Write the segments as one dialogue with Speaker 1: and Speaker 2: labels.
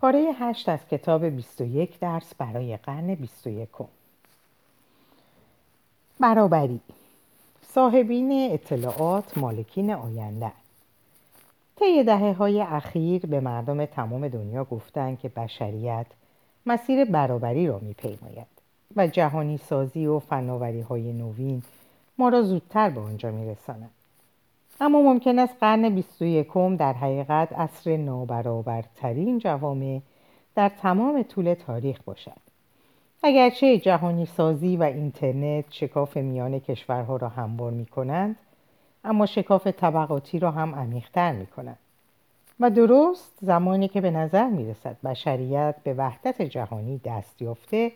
Speaker 1: پاره هشت از کتاب 21 درس برای قرن 21 برابری. صاحبین اطلاعات مالکین آینده. طی دهه های اخیر به مردم تمام دنیا گفتند که بشریت مسیر برابری را میپیماید و جهانی سازی و فناوری های نوین ما را زودتر به آنجا میرساند. اما ممکن است قرن 21 در حقیقت عصر نابرابرترین جوامع در تمام طول تاریخ باشد. اگرچه جهانی سازی و اینترنت شکاف میان کشورها را هموار می کنند اما شکاف طبقاتی را هم عمیقتر می کنند و درست زمانی که به نظر می رسد بشریت به وحدت جهانی دست یافته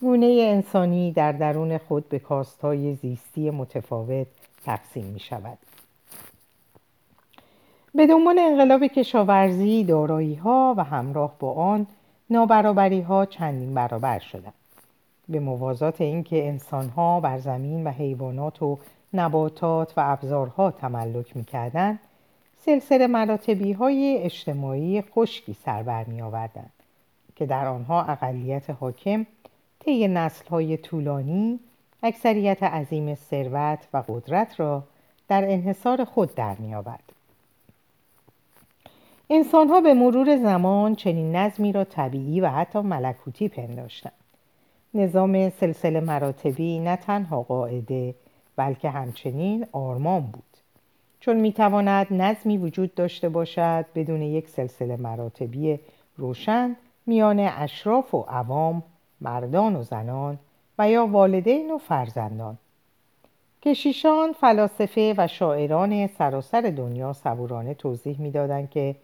Speaker 1: گونه انسانی در درون خود به کاستهای زیستی متفاوت تقسیم می شود به دنبال انقلاب کشاورزی دارایی ها و همراه با آن نابرابری ها چندین برابر شدند. به موازات اینکه انسان ها بر زمین و حیوانات و نباتات و ابزارها تملک می‌کردند سلسله مراتبی های اجتماعی خشکی سر بر می آوردن که در آنها اقلیت حاکم طی نسل های طولانی اکثریت عظیم ثروت و قدرت را در انحصار خود در می آورد. انسان ها به مرور زمان چنین نظمی را طبیعی و حتی ملکوتی پنداشتند. نظام سلسله مراتبی نه تنها قاعده بلکه همچنین آرمان بود. چون می‌تواند نظمی وجود داشته باشد بدون یک سلسله مراتبی روشن میان اشراف و عوام، مردان و زنان و یا والدین و فرزندان. کشیشان، فلاسفه و شاعران سراسر دنیا صبورانه توضیح می‌دادند که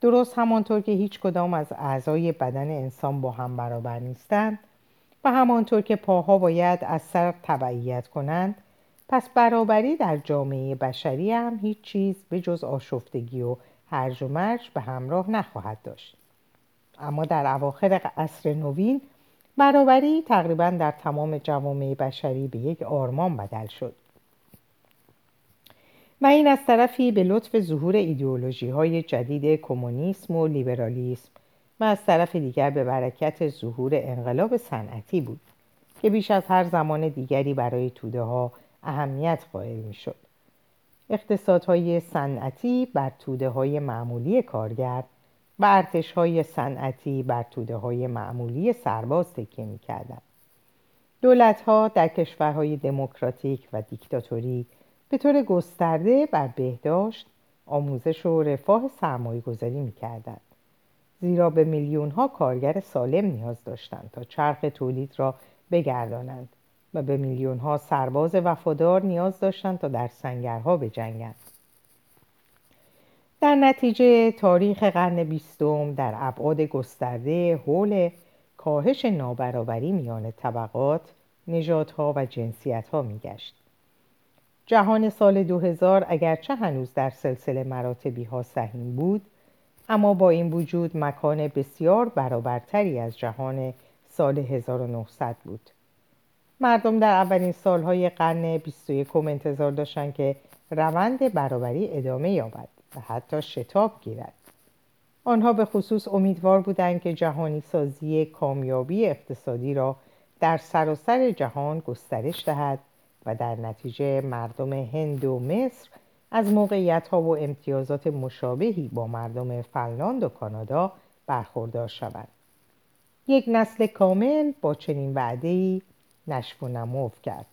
Speaker 1: درست همانطور که هیچ کدام از اعضای بدن انسان با هم برابر نیستند و همانطور که پاها باید از سر تبعیت کنند پس برابری در جامعه بشری هم هیچ چیز به جز آشفتگی و هرج و مرج به همراه نخواهد داشت. اما در اواخر عصر نوین برابری تقریبا در تمام جوامع بشری به یک آرمان بدل شد. و این از طرفی به لطف ظهور ایدئولوژی های جدید کمونیسم و لیبرالیسم و از طرف دیگر به برکت ظهور انقلاب صنعتی بود که بیش از هر زمان دیگری برای توده ها اهمیت قائل می شد. اقتصادهای صنعتی بر توده های معمولی کارگر و ارتش های صنعتی بر توده های معمولی سرباز تکیه می کردن. دولت ها در کشورهای دموکراتیک و دیکتاتوری به طور گسترده بر بهداشت، آموزش و رفاه سرمایه گذاری می کردن. زیرا به میلیون ها کارگر سالم نیاز داشتند تا چرخ تولید را بگردانند و به میلیون ها سرباز وفادار نیاز داشتند تا در سنگرها بجنگند. در نتیجه تاریخ قرن بیستم در ابعاد گسترده حول کاهش نابرابری میان طبقات، نژادها و جنسیتها میگشت. جهان سال 2000 اگرچه هنوز در سلسله مراتبی ها سهیم بود اما با این وجود مکان بسیار برابرتری از جهان سال 1900 بود. مردم در اولین سالهای قرن 21 انتظار داشتند که روند برابری ادامه یابد و حتی شتاب گیرد. آنها به خصوص امیدوار بودند که جهانی سازی کامیابی اقتصادی را در سراسر جهان گسترش دهد و در نتیجه مردم هند و مصر از موقعیت ها و امتیازات مشابهی با مردم فنلاند و کانادا برخوردار شوند. یک نسل کامل با چنین وعده‌ای نشو و کرد.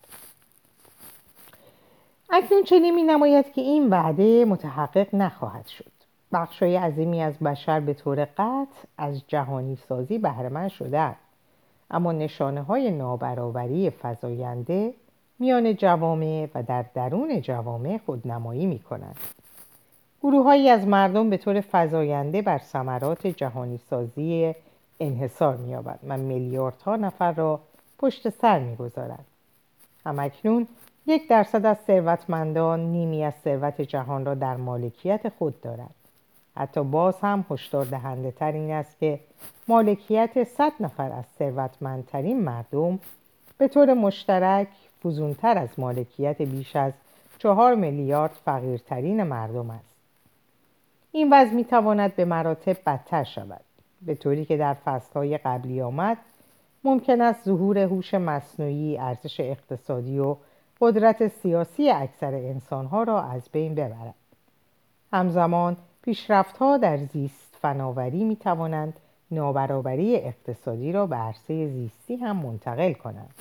Speaker 1: اکنون چنین می نماید که این وعده متحقق نخواهد شد. بخشای عظیمی از بشر به طور قطع از جهانی سازی بهرهمند شده اما نشانه های نابرابری فضاینده میان جوامع و در درون جوامع خودنمایی می کنند. گروههایی از مردم به طور فضاینده بر ثمرات جهانی سازی انحصار می و میلیاردها نفر را پشت سر می گذارند. همکنون یک درصد از ثروتمندان نیمی از ثروت جهان را در مالکیت خود دارد. حتی باز هم هشدار دهنده تر این است که مالکیت صد نفر از ثروتمندترین مردم به طور مشترک فزونتر از مالکیت بیش از چهار میلیارد فقیرترین مردم است. این وضع می تواند به مراتب بدتر شود به طوری که در فصلهای قبلی آمد ممکن است ظهور هوش مصنوعی ارزش اقتصادی و قدرت سیاسی اکثر انسانها را از بین ببرد. همزمان پیشرفتها در زیست فناوری می توانند نابرابری اقتصادی را به عرصه زیستی هم منتقل کنند.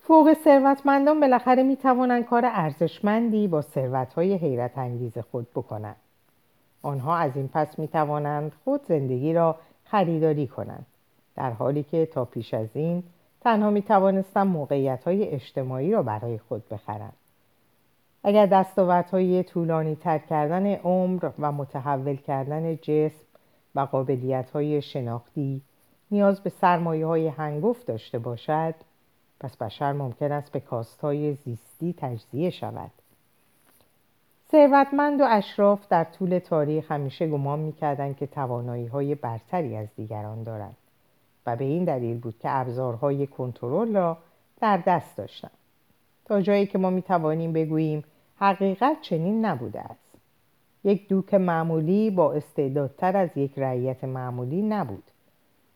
Speaker 1: فوق ثروتمندان بالاخره می توانند کار ارزشمندی با ثروتهای حیرت انگیز خود بکنند. آنها از این پس می توانند خود زندگی را خریداری کنند در حالی که تا پیش از این تنها می توانستند موقعیت های اجتماعی را برای خود بخرند. اگر دستاوردهای طولانی تر کردن عمر و متحول کردن جسم و قابلیت های شناختی نیاز به سرمایه های هنگفت داشته باشد پس بشر ممکن است به کاستهای زیستی تجزیه شود. ثروتمند و اشراف در طول تاریخ همیشه گمان می‌کردند که توانایی های برتری از دیگران دارند و به این دلیل بود که ابزارهای کنترل را در دست داشتند. تا جایی که ما می توانیم بگوییم حقیقت چنین نبوده یک دوک معمولی با استعدادتر از یک رعیت معمولی نبود.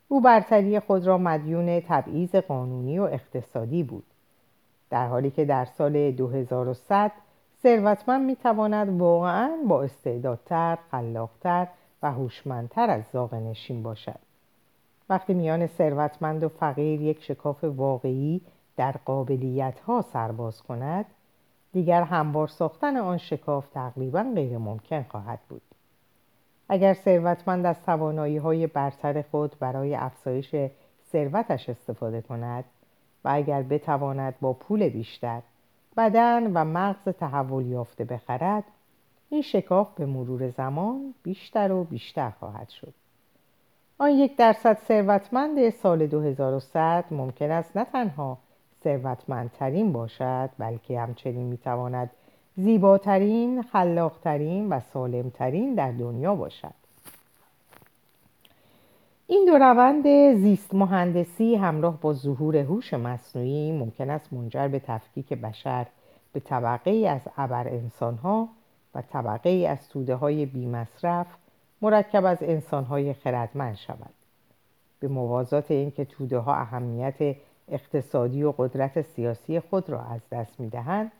Speaker 1: او برتری خود را مدیون تبعیض قانونی و اقتصادی بود. در حالی که در سال 2100 ثروتمند می‌تواند واقعا با استعدادتر خلاقتر و هوشمندتر از زاغ باشد. وقتی میان ثروتمند و فقیر یک شکاف واقعی در قابلیت ها سرباز کند دیگر هموار ساختن آن شکاف تقریبا غیر ممکن خواهد بود. اگر ثروتمند از توانایی های برتر خود برای افزایش ثروتش استفاده کند و اگر بتواند با پول بیشتر بدن و مغز تحول یافته بخرد این شکاف به مرور زمان بیشتر و بیشتر خواهد شد. آن یک درصد ثروتمند سال 2100 ممکن است نه تنها ثروتمندترین باشد بلکه همچنین می‌تواند زیباترین، خلاقترین و سالمترین در دنیا باشد. این دو روند زیست مهندسی همراه با ظهور هوش مصنوعی ممکن است منجر به تفکیک بشر به طبقه ای از ابر انسانها و طبقه از توده های بیمصرف مرکب از انسانهای خردمند شود. به موازات اینکه توده ها اهمیت اقتصادی و قدرت سیاسی خود را از دست می‌دهند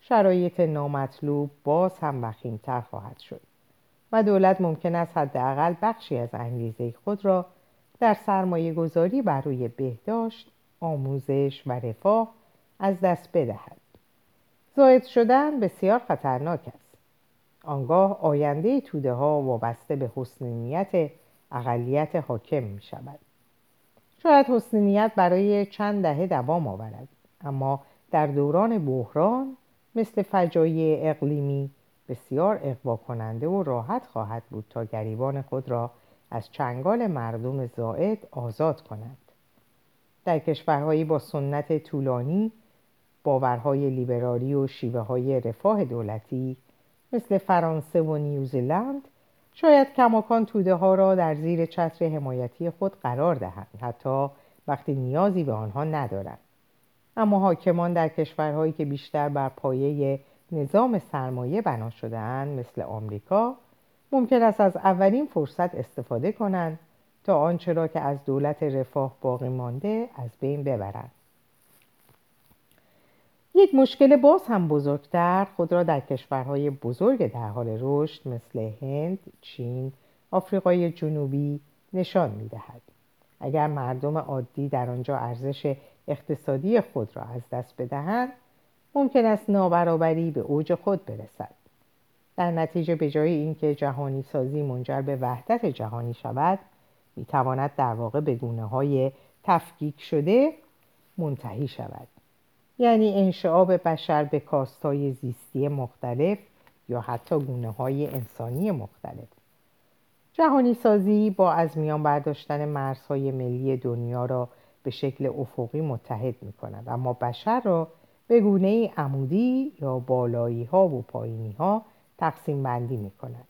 Speaker 1: شرایط نامطلوب باز هم وخیمتر خواهد شد و دولت ممکن است حداقل بخشی از انگیزه خود را در سرمایه گذاری بر روی بهداشت، آموزش و رفاه از دست بدهد. زاید شدن بسیار خطرناک است. آنگاه آینده توده ها وابسته به حسن نیت اقلیت حاکم می شود. شاید حسن نیت برای چند دهه دوام آورد. اما در دوران بحران مثل فجایع اقلیمی بسیار اقوا کننده و راحت خواهد بود تا گریبان خود را از چنگال مردم زائد آزاد کند. در کشورهایی با سنت طولانی باورهای لیبرالی و شیوه های رفاه دولتی مثل فرانسه و نیوزیلند شاید کماکان توده ها را در زیر چتر حمایتی خود قرار دهند حتی وقتی نیازی به آنها ندارند. اما حاکمان در کشورهایی که بیشتر بر پایه نظام سرمایه بنا شدهاند مثل آمریکا ممکن است از اولین فرصت استفاده کنند تا آنچه را که از دولت رفاه باقی مانده از بین ببرند. یک مشکل باز هم بزرگتر خود را در کشورهای بزرگ در حال رشد مثل هند، چین، آفریقای جنوبی نشان می دهد. اگر مردم عادی در آنجا ارزش اقتصادی خود را از دست بدهند ممکن است نابرابری به اوج خود برسد در نتیجه به جای اینکه جهانی سازی منجر به وحدت جهانی شود می تواند در واقع به گونه های تفکیک شده منتهی شود یعنی انشعاب بشر به کاستای زیستی مختلف یا حتی گونه های انسانی مختلف. جهانی سازی با از میان برداشتن مرزهای ملی دنیا را به شکل افقی متحد می کند اما بشر را به گونه عمودی یا بالایی ها و پایینی ها تقسیم بندی می کند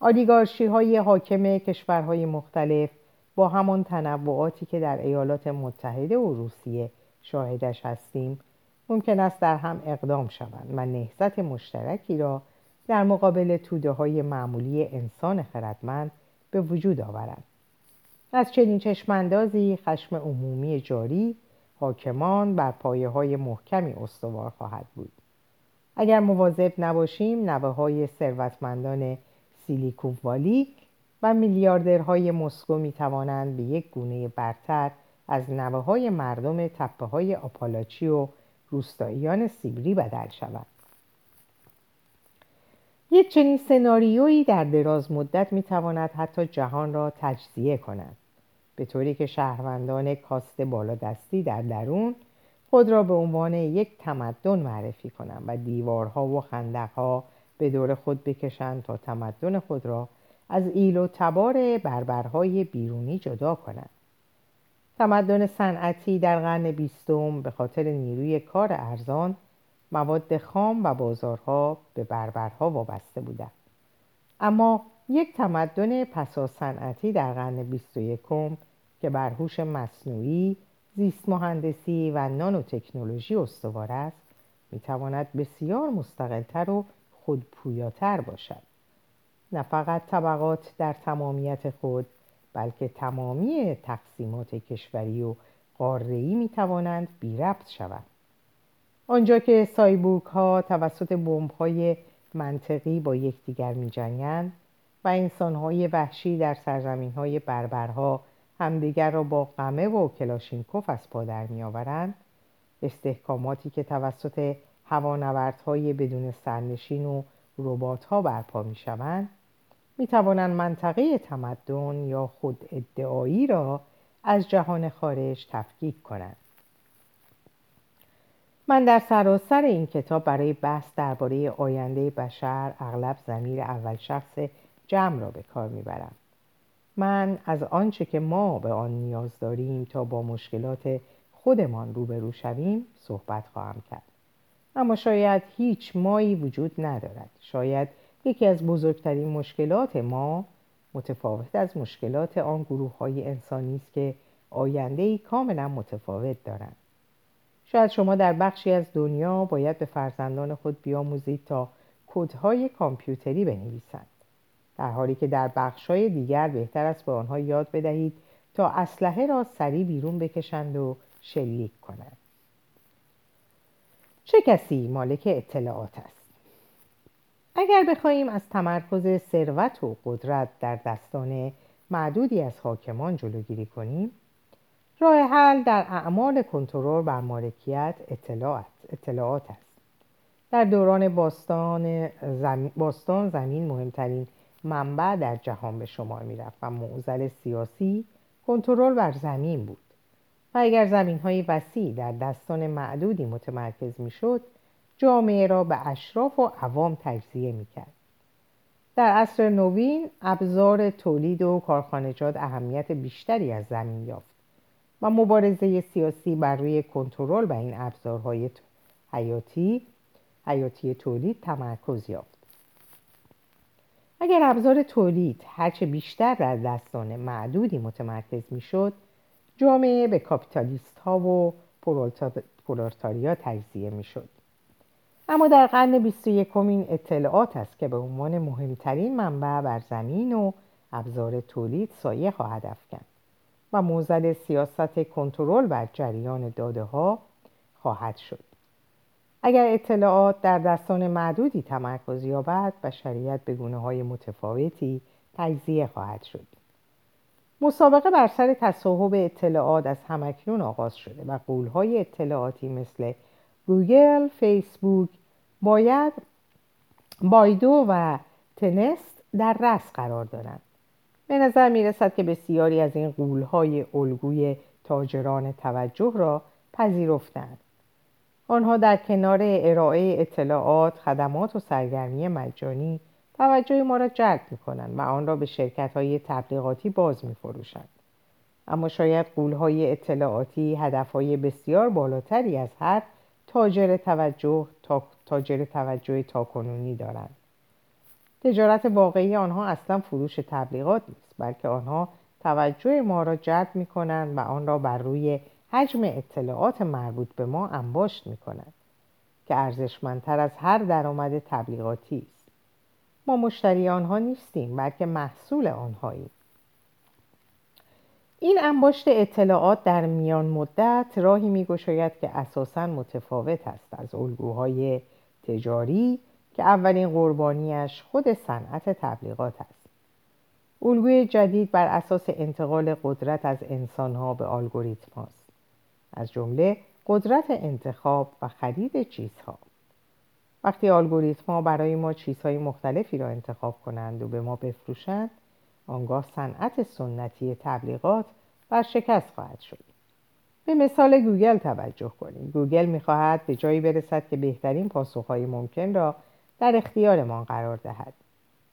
Speaker 1: آلیگارشی های حاکم کشورهای مختلف با همان تنوعاتی که در ایالات متحده و روسیه شاهدش هستیم. ممکن است در هم اقدام شوند و نهضت مشترکی را در مقابل توده های معمولی انسان خردمند به وجود آورند. از چنین چشماندازی خشم عمومی جاری حاکمان بر پایه های محکمی استوار خواهد بود. اگر مواظب نباشیم نوه های ثروتمندان سیلیکون والی و میلیاردرهای مسکو می توانند به یک گونه برتر از نوه های مردم تپه های آپالاچی و روستاییان سیبری بدل شوند یک چنین سناریویی در دراز مدت می تواند حتی جهان را تجزیه کند. به طوری که شهروندان کاست بالادستی در درون خود را به عنوان یک تمدن معرفی کنند و دیوارها و خندقها به دور خود بکشند تا تمدن خود را از ایل و تبار بربرهای بیرونی جدا کنند. تمدن صنعتی در قرن بیستم به خاطر نیروی کار ارزان مواد خام و بازارها به بربرها وابسته بودند. اما یک تمدن پسا صنعتی در قرن بیست و یکم که بر هوش مصنوعی زیست مهندسی و نانو تکنولوژی استوار است می‌تواند بسیار مستقلتر و خودپویاتر باشد. نه فقط طبقات در تمامیت خود بلکه تمامی تقسیمات کشوری و قاره‌ای می توانند بی ربط شوند. آنجا که سایبورگ ها توسط بمب های منطقی با یکدیگر می جنگند و انسان های وحشی در سرزمین های بربرها همدیگر را با قمه و کلاشینکوف از پادر می آورند استحکاماتی که توسط هوانوردهای بدون سرنشین و ربات ها برپا می شوند می توانند منطقه تمدن یا خود ادعایی را از جهان خارج تفکیک کنند. من در سراسر این کتاب برای بحث درباره آینده بشر اغلب زمیر اول شخص جمع را به کار می‌برم. من از آنچه که ما به آن نیاز داریم تا با مشکلات خودمان روبرو شویم صحبت خواهم کرد. اما شاید هیچ مایی وجود ندارد. شاید یکی از بزرگترین مشکلات ما متفاوت از مشکلات آن گروه های انسانی است که آینده ای کاملا متفاوت دارند. شاید شما در بخشی از دنیا باید به فرزندان خود بیاموزید تا کدهای کامپیوتری بنویسند در حالی که در بخشهای دیگر بهتر است به آنها یاد بدهید تا اسلحه را سریع بیرون بکشند و شلیک کنند. چه کسی مالک اطلاعات است؟ اگر بخواهیم از تمرکز ثروت و قدرت در دستان معدودی از حاکمان جلوگیری کنیم راه حل در اعمال کنترل بر مالکیت اطلاعات, است. در دوران باستان زمین, باستان زمین مهمترین منبع در جهان به شمار می‌رفت و معضل سیاسی کنترل بر زمین بود. و اگر زمین های وسیع در دستان معدودی متمرکز می‌شد جامعه را به اشراف و عوام تجزیه می‌کرد. در عصر نوین ابزار تولید و کارخانجات اهمیت بیشتری از زمین یافت و مبارزه سیاسی بر روی کنترل به این ابزارهای حیاتی حیاتی تولید تمرکز یافت. اگر ابزار تولید هرچه بیشتر در دستان معدودی متمرکز می‌شد جامعه به کاپیتالیست ها و پرولتاریا تجزیه می‌شد. اما در قرن 21 این اطلاعات است که به عنوان مهمترین منبع بر زمین و ابزار تولید سایه خواهد افکند و موزل سیاست کنترل بر جریان داده ها خواهد شد. اگر اطلاعات در دستان معدودی تمرکز یابد بشریت به گونه های متفاوتی تجزیه خواهد شد. مسابقه بر سر تصاحب اطلاعات از همکنون آغاز شده و قولهای اطلاعاتی مثل گوگل، فیسبوک باید بایدو و تنست در رس قرار دارند به نظر می رسد که بسیاری از این قولهای الگوی تاجران توجه را پذیرفتند آنها در کنار ارائه اطلاعات، خدمات و سرگرمی مجانی توجه ما را جلب می کنند و آن را به شرکت های تبلیغاتی باز می فروشند. اما شاید قولهای اطلاعاتی هدفهای بسیار بالاتری از هر تاجر توجه تا تاجر توجه تاکنونی دارند. تجارت واقعی آنها اصلا فروش تبلیغات نیست بلکه آنها توجه ما را جلب می کنند و آن را بر روی حجم اطلاعات مربوط به ما انباشت می کنند که ارزشمندتر از هر درآمد تبلیغاتی است. ما مشتری آنها نیستیم بلکه محصول آنهاییم. این انباشت اطلاعات در میان مدت راهی میگشاید که اساسا متفاوت است از الگوهای تجاری که اولین قربانیش خود صنعت تبلیغات است. الگوی جدید بر اساس انتقال قدرت از انسانها به الگوریتم هاست. از جمله قدرت انتخاب و خرید چیزها. وقتی الگوریتم ها برای ما چیزهای مختلفی را انتخاب کنند و به ما بفروشند آنگاه صنعت سنتی تبلیغات ورشکست خواهد شد. به مثال گوگل توجه کنید گوگل می‌خواهد به جایی برسد که بهترین پاسخهای ممکن را در اختیارمان قرار دهد.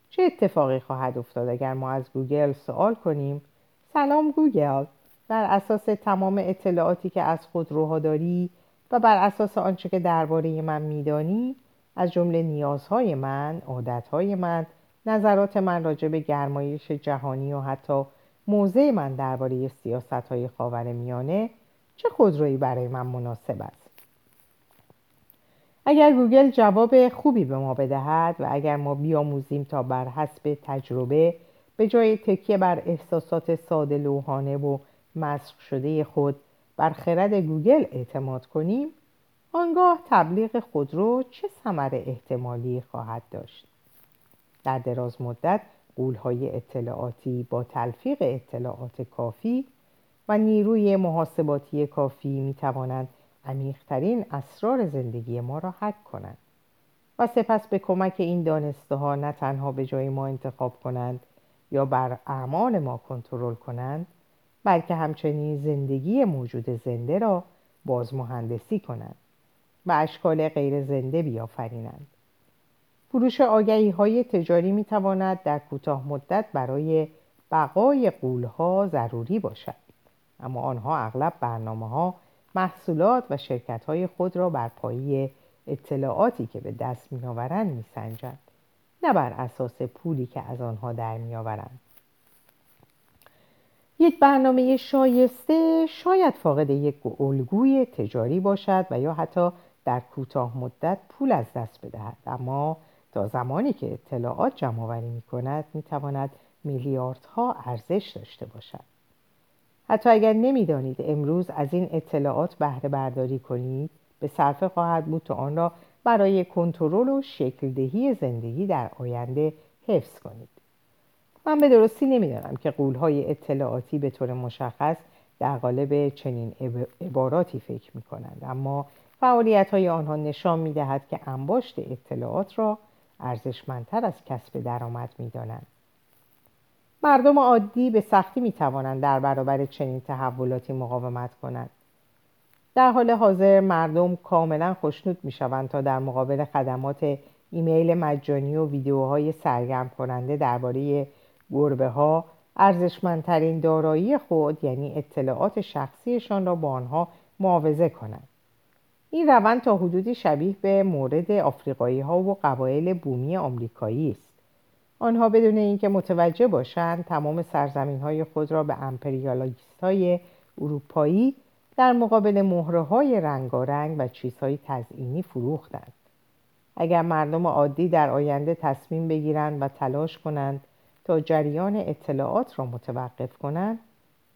Speaker 1: چه اتفاقی خواهد افتاد اگر ما از گوگل سوال کنیم؟ سلام گوگل. بر اساس تمام اطلاعاتی که از خودروها داری و بر اساس آنچه که درباره من میدانی از جمله نیازهای من، عادتهای من، نظرات من راجع به گرمایش جهانی و حتی موضع من درباره سیاست های خاور میانه چه خودرویی برای من مناسب است؟ اگر گوگل جواب خوبی به ما بدهد و اگر ما بیاموزیم تا بر حسب تجربه به جای تکیه بر احساسات ساده لوحانه و مسخ شده خود بر خرد گوگل اعتماد کنیم آنگاه تبلیغ خودرو چه ثمر احتمالی خواهد داشت؟ در دراز مدت قولهای اطلاعاتی با تلفیق اطلاعات کافی و نیروی محاسباتی کافی می توانند عمیقترین اسرار زندگی ما را حک کنند و سپس به کمک این دانسته ها نه تنها به جای ما انتخاب کنند یا بر اعمال ما کنترل کنند بلکه همچنین زندگی موجود زنده را بازمهندسی کنند و اشکال غیر زنده بیافرینند. فروش آگهی های تجاری می تواند در کوتاه مدت برای بقای قولها ضروری باشد. اما آنها اغلب برنامه ها محصولات و شرکت های خود را بر پایی اطلاعاتی که به دست می آورند می سنجند. نه بر اساس پولی که از آنها در می آورند. یک برنامه شایسته شاید فاقد یک الگوی تجاری باشد و یا حتی در کوتاه مدت پول از دست بدهد اما تا زمانی که اطلاعات جمع آوری می کند می تواند میلیاردها ارزش داشته باشد حتی اگر نمی‌دانید امروز از این اطلاعات بهره برداری کنید به صرفه خواهد بود تا آن را برای کنترل و شکل دهی زندگی در آینده حفظ کنید من به درستی نمی‌دانم که قولهای اطلاعاتی به طور مشخص در قالب چنین عباراتی فکر می کنند اما فعالیت های آنها نشان می دهد که انباشت اطلاعات را ارزشمندتر از کسب درآمد می دانند. مردم عادی به سختی می توانند در برابر چنین تحولاتی مقاومت کنند. در حال حاضر مردم کاملا خوشنود می شوند تا در مقابل خدمات ایمیل مجانی و ویدیوهای سرگرم کننده درباره گربه ها ارزشمندترین دارایی خود یعنی اطلاعات شخصیشان را با آنها معاوضه کنند. این روند تا حدودی شبیه به مورد آفریقایی ها و قبایل بومی آمریکایی است. آنها بدون اینکه متوجه باشند تمام سرزمین های خود را به امپریالیست های اروپایی در مقابل مهره های رنگارنگ و چیزهای تزئینی فروختند. اگر مردم عادی در آینده تصمیم بگیرند و تلاش کنند تا جریان اطلاعات را متوقف کنند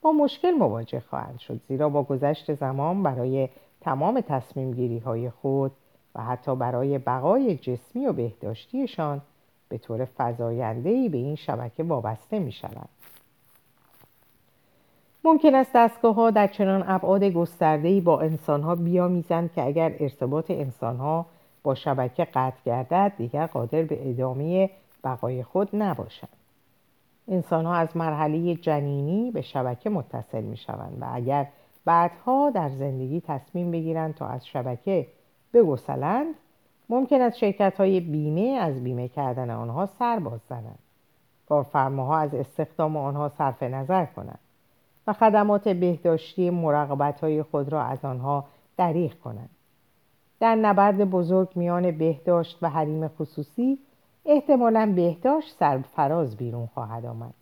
Speaker 1: با مشکل مواجه خواهند شد زیرا با گذشت زمان برای تمام تصمیم گیری های خود و حتی برای بقای جسمی و بهداشتیشان به طور فضایندهی به این شبکه وابسته می شوند. ممکن است دستگاه ها در چنان ابعاد گستردهی با انسان ها بیامیزند که اگر ارتباط انسان ها با شبکه قطع گردد دیگر قادر به ادامه بقای خود نباشند. انسان ها از مرحله جنینی به شبکه متصل می شوند و اگر بعدها در زندگی تصمیم بگیرند تا از شبکه بگسلند ممکن است شرکت های بیمه از بیمه کردن آنها سر باز زنند کارفرماها از استخدام آنها صرف نظر کنند و خدمات بهداشتی مراقبت های خود را از آنها دریغ کنند. در نبرد بزرگ میان بهداشت و حریم خصوصی احتمالا بهداشت سرفراز بیرون خواهد آمد.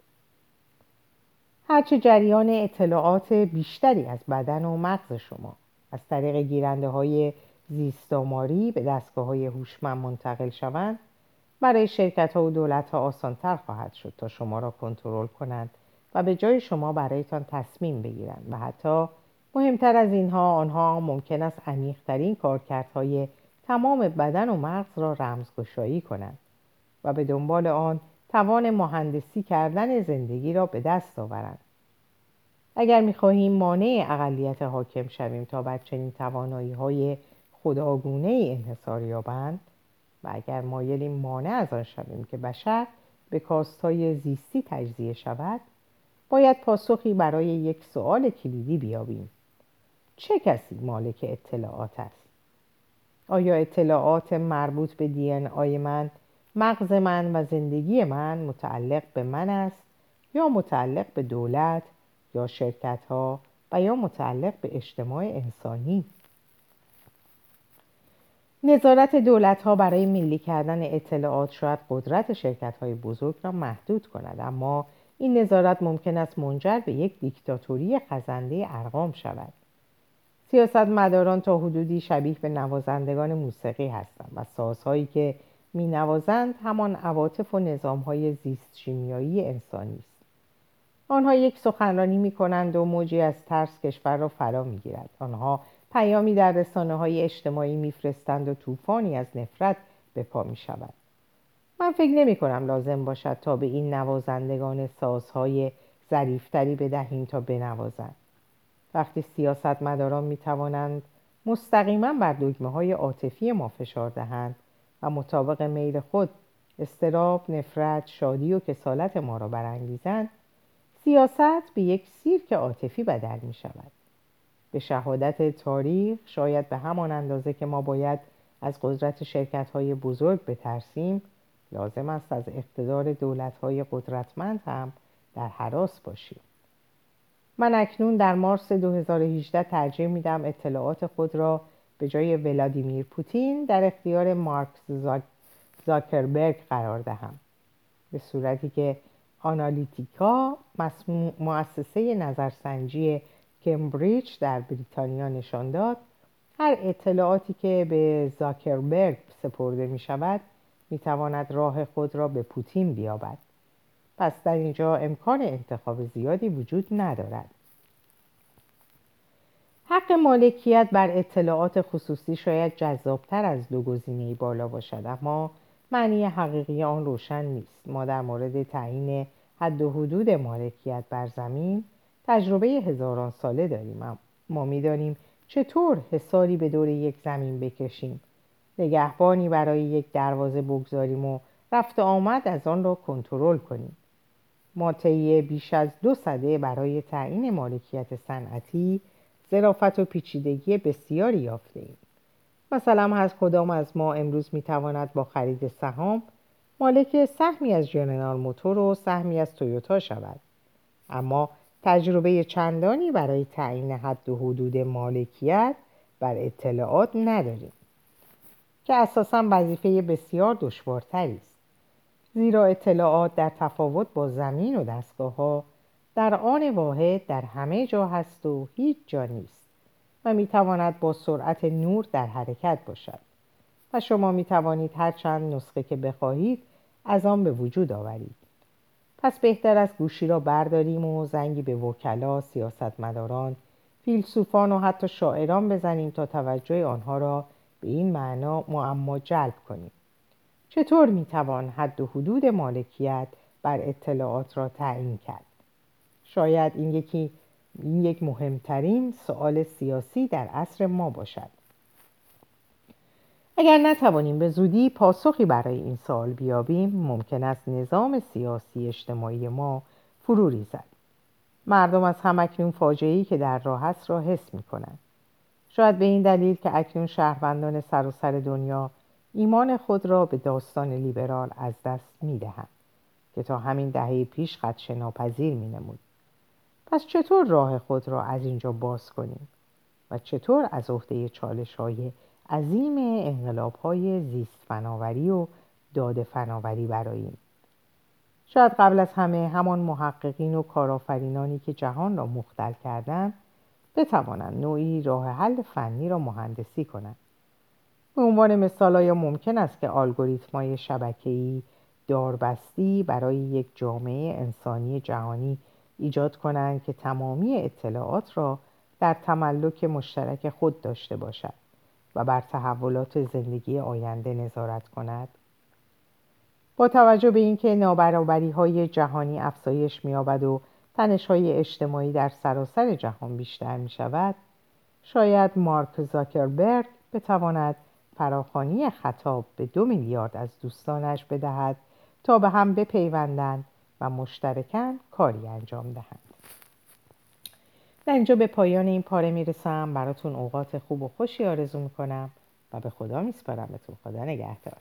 Speaker 1: هرچه جریان اطلاعات بیشتری از بدن و مغز شما از طریق گیرنده های زیستاماری به دستگاه های هوشمند منتقل شوند. برای شرکت ها و دولت ها آسانتر خواهد شد تا شما را کنترل کنند و به جای شما برایتان تصمیم بگیرند و حتی مهمتر از اینها آنها ممکن است عمیقترین کارکردهای تمام بدن و مغز را رمزگشایی کنند و به دنبال آن توان مهندسی کردن زندگی را به دست آورند. اگر می‌خواهیم مانع اقلیت حاکم شویم تا بر چنین توانایی های خداگونه ای انحصار یابند و اگر مایلیم مانع از آن شویم که بشر به کاستای زیستی تجزیه شود باید پاسخی برای یک سوال کلیدی بیابیم. چه کسی مالک اطلاعات است؟ آیا اطلاعات مربوط به دی آی من مغز من و زندگی من متعلق به من است یا متعلق به دولت یا شرکت ها و یا متعلق به اجتماع انسانی؟ نظارت دولت ها برای ملی کردن اطلاعات شاید قدرت شرکت های بزرگ را محدود کند اما این نظارت ممکن است منجر به یک دیکتاتوری خزنده ارقام شود سیاستمداران تا حدودی شبیه به نوازندگان موسیقی هستند و سازهایی که می نوازند همان عواطف و نظامهای زیست شیمیایی انسانی است آنها یک سخنرانی می کنند و موجی از ترس کشور را فرا می گیرد. آنها پیامی در رسانه های اجتماعی میفرستند و طوفانی از نفرت به پا می شود. من فکر نمی کنم لازم باشد تا به این نوازندگان سازهای ظریفتری بدهیم تا بنوازند. وقتی سیاستمداران می توانند مستقیما بر دگمه های عاطفی ما فشار دهند و مطابق میل خود استراب، نفرت، شادی و کسالت ما را برانگیزند سیاست به یک سیرک عاطفی بدل می شود به شهادت تاریخ شاید به همان اندازه که ما باید از قدرت شرکت های بزرگ بترسیم لازم است از اقتدار دولت های قدرتمند هم در حراس باشیم. من اکنون در مارس 2018 ترجیح میدم اطلاعات خود را به جای ولادیمیر پوتین در اختیار مارکس زاکربرگ قرار دهم. به صورتی که آنالیتیکا مؤسسه نظرسنجی کمبریج در بریتانیا نشان داد. هر اطلاعاتی که به زاکربرگ سپرده می شود می تواند راه خود را به پوتین بیابد. پس در اینجا امکان انتخاب زیادی وجود ندارد. حق مالکیت بر اطلاعات خصوصی شاید جذابتر از دو گزینه بالا باشد اما معنی حقیقی آن روشن نیست. ما در مورد تعیین حد و حدود مالکیت بر زمین تجربه هزاران ساله داریم ما می‌دانیم چطور حساری به دور یک زمین بکشیم. نگهبانی برای یک دروازه بگذاریم و رفت آمد از آن را کنترل کنیم. ما طی بیش از دو سده برای تعیین مالکیت صنعتی ظرافت و پیچیدگی بسیاری یافته ایم. مثلا از کدام از ما امروز می‌تواند با خرید سهام مالک سهمی از جنرال موتور و سهمی از تویوتا شود. اما تجربه چندانی برای تعیین حد و حدود مالکیت بر اطلاعات نداریم که اساسا وظیفه بسیار دشوارتری است. زیرا اطلاعات در تفاوت با زمین و دستگاه ها در آن واحد در همه جا هست و هیچ جا نیست و می‌تواند با سرعت نور در حرکت باشد. و شما می توانید هر چند نسخه که بخواهید از آن به وجود آورید. پس بهتر است گوشی را برداریم و زنگی به وکلا، سیاستمداران، فیلسوفان و حتی شاعران بزنیم تا توجه آنها را به این معنا معما جلب کنیم. چطور می توان حد و حدود مالکیت بر اطلاعات را تعیین کرد؟ شاید این یکی این یک مهمترین سوال سیاسی در عصر ما باشد. اگر نتوانیم به زودی پاسخی برای این سوال بیابیم ممکن است نظام سیاسی اجتماعی ما فرو ریزد. مردم از همکنون فاجعه‌ای که در راه است را حس می کنند شاید به این دلیل که اکنون شهروندان سراسر سر دنیا ایمان خود را به داستان لیبرال از دست می دهند که تا همین دهه پیش خدشه ناپذیر می نمود. پس چطور راه خود را از اینجا باز کنیم؟ و چطور از عهده چالش های عظیم انقلاب های زیست فناوری و داده فناوری براییم شاید قبل از همه همان محققین و کارآفرینانی که جهان را مختل کردند بتوانند نوعی راه حل فنی را مهندسی کنند. به عنوان مثال آیا ممکن است که الگوریتم های شبکه‌ای داربستی برای یک جامعه انسانی جهانی ایجاد کنند که تمامی اطلاعات را در تملک مشترک خود داشته باشد؟ و بر تحولات زندگی آینده نظارت کند. با توجه به اینکه نابرابری های جهانی افزایش می‌یابد و تنش های اجتماعی در سراسر جهان بیشتر می شود شاید مارک زاکربرگ بتواند فراخانی خطاب به دو میلیارد از دوستانش بدهد تا به هم بپیوندند و مشترکاً کاری انجام دهند. در اینجا به پایان این پاره می‌رسم. براتون اوقات خوب و خوشی آرزو می‌کنم و به خدا میسپارمتون خدا نگهدار.